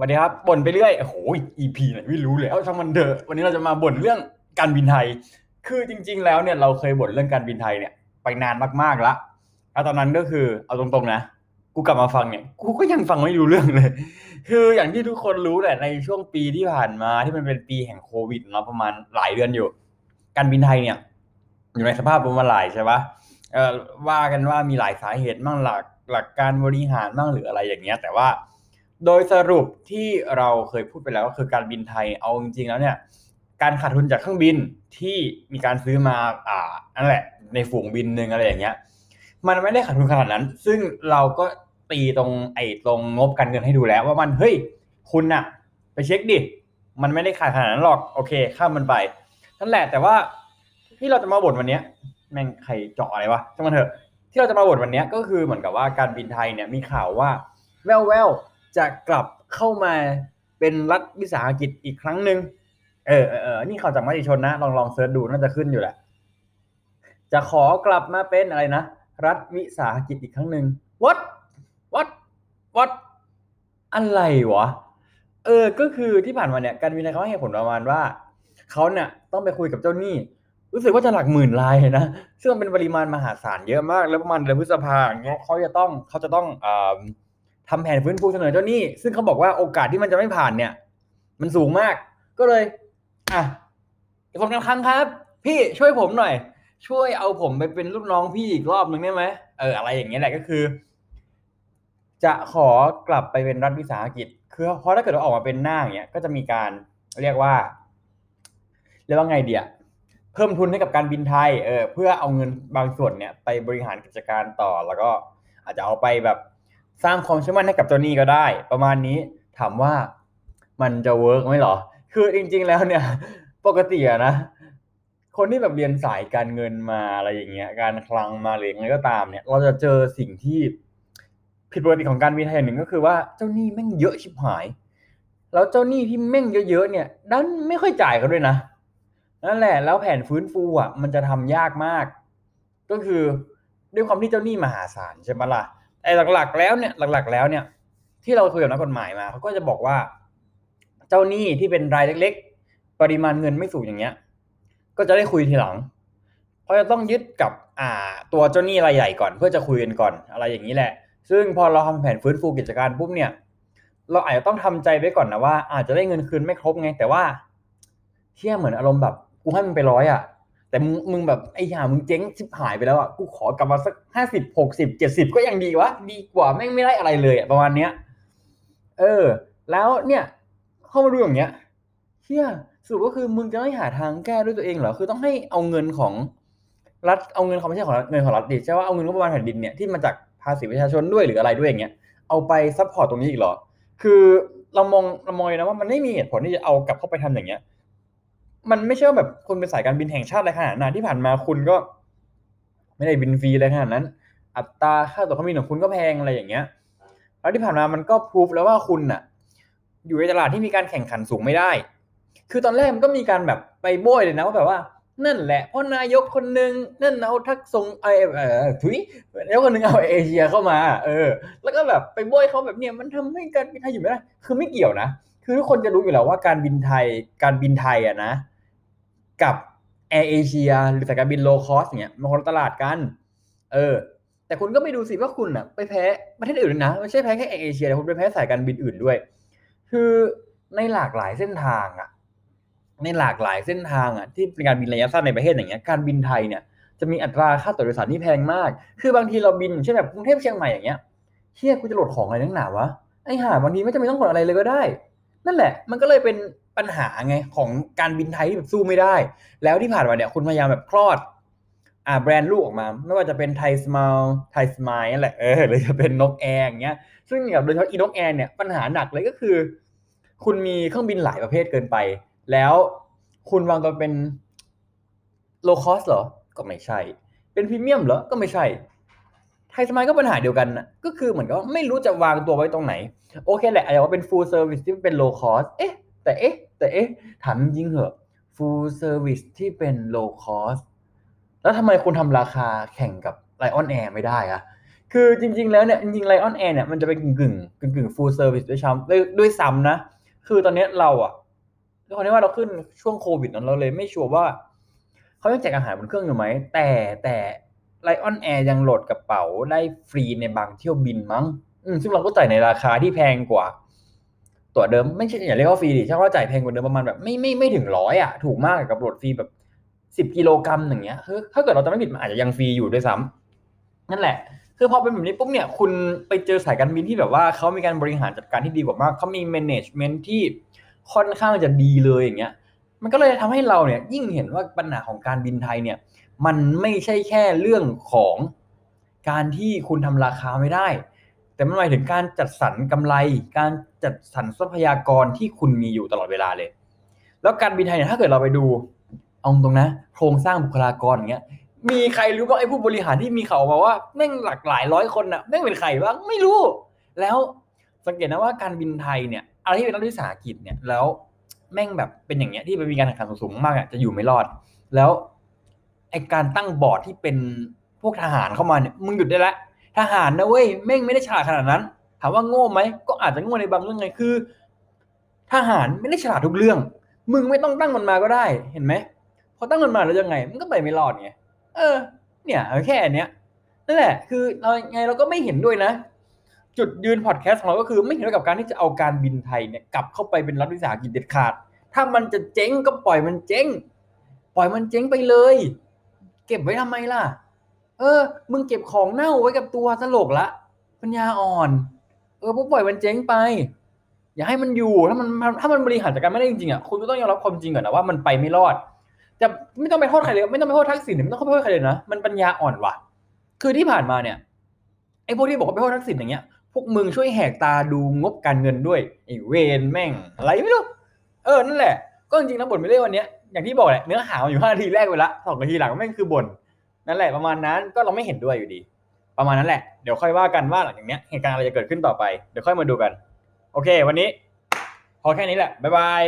วัสดีครับบ่นไปเรื่อยโอ้โห EP ไหนไม่รู้เลยเอาช่างมันเถอะวันนี้เราจะมาบ่นเรื่องการบินไทย คือจริง ๆ แล้วเนี่ยเราเคยบ่นเรื่องการบินไทยเนี่ยไปนานมากๆแล้วแล้วตอนนั้นก็คือเอาตรงๆนะกูกลับมาฟังเนี่ยกูก็ยังฟังไม่รู้เรื่องเลย คืออย่างที่ทุกคนรู้แหละในช่วงปีที่ผ่านมาที่มันเป็นปีแห่งโควิดเนาะประมาณหลายเดือนอยู่ การบินไทยเนี่ย อยู่ในสภาพประมาณหลายใช่ปะเออว่ากันว่ามีหลายสาเหตุมั่งหลักหลักการบริหารมั่งหรืออะไรอย่างเงี้ย แต่ว่า โดยสรุปที่เราเคยพูดไปแล้วก็คือการบินไทยเอาจริงๆแล้วเนี่ยการขาดทุนจากเครื่องบินที่มีการซื้อมาอ่านั่นแหละ ในฝูงบินหนึ่งอะไรอย่างเงี้ย มันไม่ได้ขาดทุนขนาดนั้น ซึ่งเราก็ตีตรงไอ้ตรงงบการเงินให้ดูแล้ว ว่ามันเฮ้ยคุณอะไปเช็คดิมันไม่ได้ขาดขนาดนั้นหรอกโอเค ข้ามมันไปนั่นแหละแต่ว่าที่เราจะมาบ่นวันเนี้ยแม่งใครเจาะอะไรวะจังมันเถอะ ที่เราจะมาบ่นวันเนี้ยก็คือเหมือนกับว่าการบินไทยเนี่ยมีข่าวว่าแววๆ จะกลับเข้ามาเป็นรัฐวิสาหกิจอีกครั้งหนึ่งเออเออเออนี่ข่าวจากมติชนนะ ลองลองเซิร์ชดูน่าจะขึ้นอยู่แหละ จะขอกลับมาเป็นอะไรนะ รัฐวิสาหกิจอีกครั้งหนึ่ง what what what อะไรวะ เออ ก็คือที่ผ่านมาเนี่ย การบินไทยเขาให้ผลประมาณว่า เขาเนี่ยต้องไปคุยกับเจ้าหนี้ รู้สึกว่าจะหลักหมื่นรายนะ ซึ่งมันเป็นปริมาณมหาศาลเยอะมาก แล้วประมาณเดือนพฤษภาเงี้ยเขาจะต้องเขาจะต้องอ่า ทำแผนฟื้นฟูเสนอเจ้าหนี้ ซึ่งเขาบอกว่าโอกาสที่มันจะไม่ผ่านเนี่ย มันสูงมากก็เลย อะกระทรวงการคลังครับ พี่ช่วยผมหน่อย ช่วยเอาผมไปเป็นลูกน้องพี่อีกรอบหนึ่งได้ไหมเอออะไรอย่างเงี้ยแหละก็คือ จะขอกลับไปเป็นรัฐวิสาหกิจ คือเพราะถ้าเกิดว่าออกมาเป็นหน้าอย่างเงี้ยก็จะมีการเรียกว่าเรียกว่าไงเดียเพิ่มทุนให้กับการบินไทยเออเพื่อเอาเงินบางส่วนเนี่ย ไปบริหารกิจการต่อแล้วก็อาจจะเอาไปแบบ สร้างความเชื่อมั่นให้กับเจ้าหนี้ก็ได้ ประมาณนี้ถามว่ามันจะเวิร์กไหมหรอ คือจริง ๆ แล้วเนี่ย ปกติอะนะ คนที่แบบเรียนสายการเงินมาอะไรอย่างเงี้ย การคลังมาหรือยังไงก็ตามเนี่ย เราจะเจอสิ่งที่ผิดปกติของการบินไทยอย่างหนึ่งก็คือว่าเจ้าหนี้แม่งเยอะชิบหาย แล้วเจ้าหนี้ที่แม่งเยอะๆเนี่ยดันไม่ค่อยจ่ายเขาด้วยนะนั่นแหละ แล้วแผนฟื้นฟูอะ มันจะทำยากมาก ก็คือด้วยความที่เจ้าหนี้มหาศาลใช่ไหมล่ะ แต่หลักๆ แล้วเนี่ยหลักๆ แล้วเนี่ย ที่เราคุยกับนักกฎหมายมาเขาก็จะบอกว่า เจ้าหนี้ที่เป็นรายเล็ก ๆ ปริมาณเงินไม่สูงอย่างเงี้ย ก็จะได้คุยทีหลัง เพราะจะต้องยึดกับอ่า ตัวเจ้าหนี้รายใหญ่ก่อนเพื่อจะคุยกันก่อนอะไรอย่างนี้แหละ ซึ่งพอเราทำแผนฟื้นฟูกิจการปุ๊บเนี่ย เราอาจจะต้องทำใจไว้ก่อนนะว่าอาจจะได้เงินคืนไม่ครบไง แต่ว่าเที่ยเหมือนอารมณ์แบบกูให้มึงไปร้อยอะ แต่มึงแบบไอ้ห่ามึงเจ๊งชิบหายไปแล้วอะกูขอกลับมาสักห้าสิบหกสิบเจ็ดสิบก็ยังดีวะดีกว่าแม่งไม่ได้อะไรเลยอะประมาณเนี้ย เออ แล้วเนี่ยเข้ามาดูอย่างเงี้ยเที่ยสรุปก็คือมึงจะไม่หาทางแก้ด้วยตัวเองเหรอคือต้องให้เอาเงินของรัฐเอาเงินของไม่ใช่ของรัฐเงินของรัฐดิใช่ว่าเอาเงินงบประมาณแผ่นดินเนี่ยที่มาจากภาษีประชาชนด้วยหรืออะไรด้วยอย่างเงี้ยเอาไป support ตรงนี้อีกเหรอ คือเรามองเรามองนะว่ามันไม่มีเหตุผลที่จะเอากลับเข้าไปทำอย่างเงี้ย มันไม่ใช่ว่าแบบคุณเป็นสายการบินแห่งชาติอะไรขนาดนั้นที่ผ่านมาคุณก็ ไม่ได้บินฟรีอะไรขนาดนั้น อัตราค่าตั๋วเครื่องบินของคุณก็แพงอะไรอย่างเงี้ย แล้วที่ผ่านมามันก็พิสูจน์แล้วว่าคุณน่ะอยู่ในตลาดที่มีการแข่งขันสูงไม่ได้ คือตอนแรกมันก็มีการแบบไปโบ้ยเลยนะว่าแบบว่านั่นแหละเพราะนายกคนหนึ่งนั่นเอาทักทรงไอเออถุยนายกคนหนึ่งเอาเอเชียเข้ามา เออ แล้วก็แบบไปโบ้ยเขาแบบเนี้ยมันทำให้การบินไทยอยู่ไม่ได้ คือไม่เกี่ยวนะ คือทุกคนจะรู้อยู่แล้วว่าการบินไทยการบินไทยอะนะ กับแอร์เอเชียหรือสายการบิน low cost เนี่ยมันคนละตลาดกัน เออ แต่คุณก็ไม่ดูสิว่าคุณอะไปแพ้ประเทศอื่นนะไม่ใช่แพ้แค่แอร์เอเชียแต่คุณไปแพ้สายการบินอื่นด้วย คือในหลากหลายเส้นทางอะในหลากหลายเส้นทางอะที่เป็นการบินระยะสั้นในประเทศอย่างเงี้ยการบินไทยเนี่ยจะมีอัตราค่าตั๋วโดยสารที่แพงมาก คือบางทีเราบินเช่นแบบกรุงเทพเชียงใหม่อย่างเงี้ยเฮียกูจะโหลดของอะไรนักหนาวะไอ้ห่าบางทีไม่จำเป็นต้องกดอะไรเลยก็ได้ นั่นแหละ มันก็เลยเป็น ปัญหาไงของการบินไทยที่แบบสู้ไม่ได้ แล้วที่ผ่านมาเนี่ยคุณพยายามแบบคลอด อ่าแบรนด์ลูกออกมา ไม่ว่าจะเป็นไทยสมายล์ไทยสมายล์นั่นแหละเออหรือจะเป็นนกแอร์อย่างเงี้ยซึ่งแบบโดยเฉพาะอีนกแอร์เนี่ยปัญหาหนักเลยก็คือ คุณมีเครื่องบินหลายประเภทเกินไป แล้วคุณวางตัวเป็น low cost เหรอ ก็ไม่ใช่ เป็นพรีเมียมเหรอ ก็ไม่ใช่ ไทยสมายล์ก็ปัญหาเดียวกันนะก็คือเหมือนกับไม่รู้จะวางตัวไว้ตรงไหน โอเคแหละอาจจะว่าเป็น full service ที่เป็น low cost เอ๊ะ แต่เอ๊ะ แต่เอ๊ะถามจริงเหอะ full service ที่เป็น low cost แล้วทำไมคุณทำราคาแข่งกับ Lion Air ไม่ได้อะคือจริง ๆ แล้วเนี่ยจริงๆ Lion Air เนี่ยมันจะเป็นกึ่งกึ่งกึ่งกึ่ง full service ด้วยซ้ำด้วยด้วยซ้ำนะ คือตอนนี้เราอะด้วยความที่ว่าเราขึ้นช่วงโควิดนั้นเราเลยไม่ชัวร์ว่าเขายังแจกอาหารบนเครื่องอยู่ไหม แต่แต่ Lion Air ยังโหลดกระเป๋าได้ฟรีในบางเที่ยวบินมั้งซึ่งเราก็จ่ายในราคาที่แพงกว่า ตั๋วเดิมไม่ใช่อย่าเรียกว่าฟรีดิใช่ว่าจ่ายแพงกว่าเดิมประมาณแบบไม่ไม่ไม่ถึงร้อยอะถูกมากกับโหลดฟรีแบบสิบกิโลกรัมอย่างเงี้ยคือถ้าเกิดเราจำไม่ผิดมันอาจจะยังฟรีอยู่ด้วยซ้ำนั่นแหละ คือพอเป็นแบบนี้ปุ๊บเนี่ยคุณไปเจอสายการบินที่แบบว่าเขามีการบริหารจัดการที่ดีกว่ามากเขามี management ที่ค่อนข้างจะดีเลยอย่างเงี้ย มันก็เลยทำให้เราเนี่ยยิ่งเห็นว่าปัญหาของการบินไทยเนี่ย มันไม่ใช่แค่เรื่องของการที่คุณทำราคาไม่ได้ แต่มันหมายถึงการจัดสรรกำไร การจัดสรรทรัพยากรที่คุณมีอยู่ตลอดเวลาเลย แล้วการบินไทยเนี่ยถ้าเกิดเราไปดูเอาตรงนะโครงสร้างบุคลากรอย่างเงี้ย มีใครรู้บ้างไอ้ผู้บริหารที่มีเข่าวมาว่าแม่งหลักหลายร้อยคนน่ะแม่งเป็นใครบ้างไม่รู้ แล้วสังเกตนะว่าการบินไทยเนี่ยอะไรที่เป็นรัฐวิสาหกิจเนี่ยแล้วแม่งแบบเป็นอย่างเงี้ยที่มันมีการแข่งขันสูงมากอะจะอยู่ไม่รอด แล้วไอการตั้งบอร์ดที่เป็นพวกทหารเข้ามาเนี่ยมึงหยุดได้แล้ว ทหารนะเว้ยแม่งไม่ได้ฉลาดขนาดนั้น ถามว่าโง่ไหมก็อาจจะโง่ในบางเรื่องไงคือ ทหารไม่ได้ฉลาดทุกเรื่อง มึงไม่ต้องตั้งมันมาก็ได้เห็นไหมพอตั้งมันมาแล้วยังไง มันก็ไปไม่รอดไงเออ เนี่ยแค่อันเนี้ยนั่นแหละ คือเราไงเราก็ไม่เห็นด้วยนะ จุดยืนพอดแคสต์ของเราก็คือไม่เห็นด้วยกับการที่จะเอาการบินไทยเนี่ยกลับเข้าไปเป็นรัฐวิสาหกิจเด็ดขาด ถ้ามันจะเจ๊งก็ปล่อยมันเจ๊ง ปล่อยมันเจ๊งไปเลย เก็บไว้ทำไมล่ะ เออ มึงเก็บของเน่าไว้กับตัวตลกละปัญญาอ่อน เออพวกปล่อยมันเจ๊งไป อย่าให้มันอยู่ถ้ามันถ้ามันบริหารจัดการไม่ได้จริงๆอะคุณก็ต้องยอมรับความจริงก่อนนะว่ามันไปไม่รอดจะไม่ต้องไปโทษใครเลยไม่ต้องไปโทษทักษิณไม่ต้องไปโทษใครเลยนะมันปัญญาอ่อนว่ะ คือที่ผ่านมาเนี่ยไอ้พวกที่บอกว่าไปโทษทักษิณอย่างเงี้ยพวกมึงช่วยแหกตาดูงบการเงินด้วยไอ้เวนแม่งอะไรไม่รู้เออนั่นแหละ ก็จริงๆนะบ่นไม่เล่วันเนี้ยอย่างที่บอกแหละเนื้อหาอยู่ห้านาทีแรกไปละสองนาทีหลังแม่งคือบ่น นั่นแหละประมาณนั้นก็เราไม่เห็นด้วยอยู่ดี ประมาณนั้นแหละเดี๋ยวค่อยว่ากันว่าหลังจากนี้เหตุการณ์อะไรจะเกิดขึ้นต่อไปเดี๋ยวค่อยมาดูกัน โอเค วันนี้ พอแค่นี้แหละบ๊ายบาย